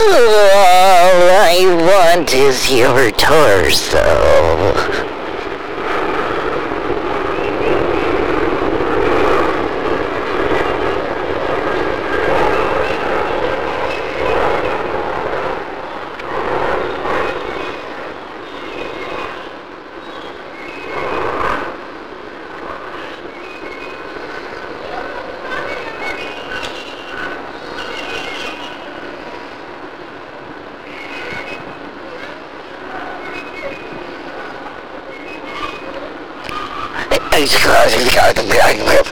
All I want is your torso. Ich weiß nicht, ich kann eigentlich mehr.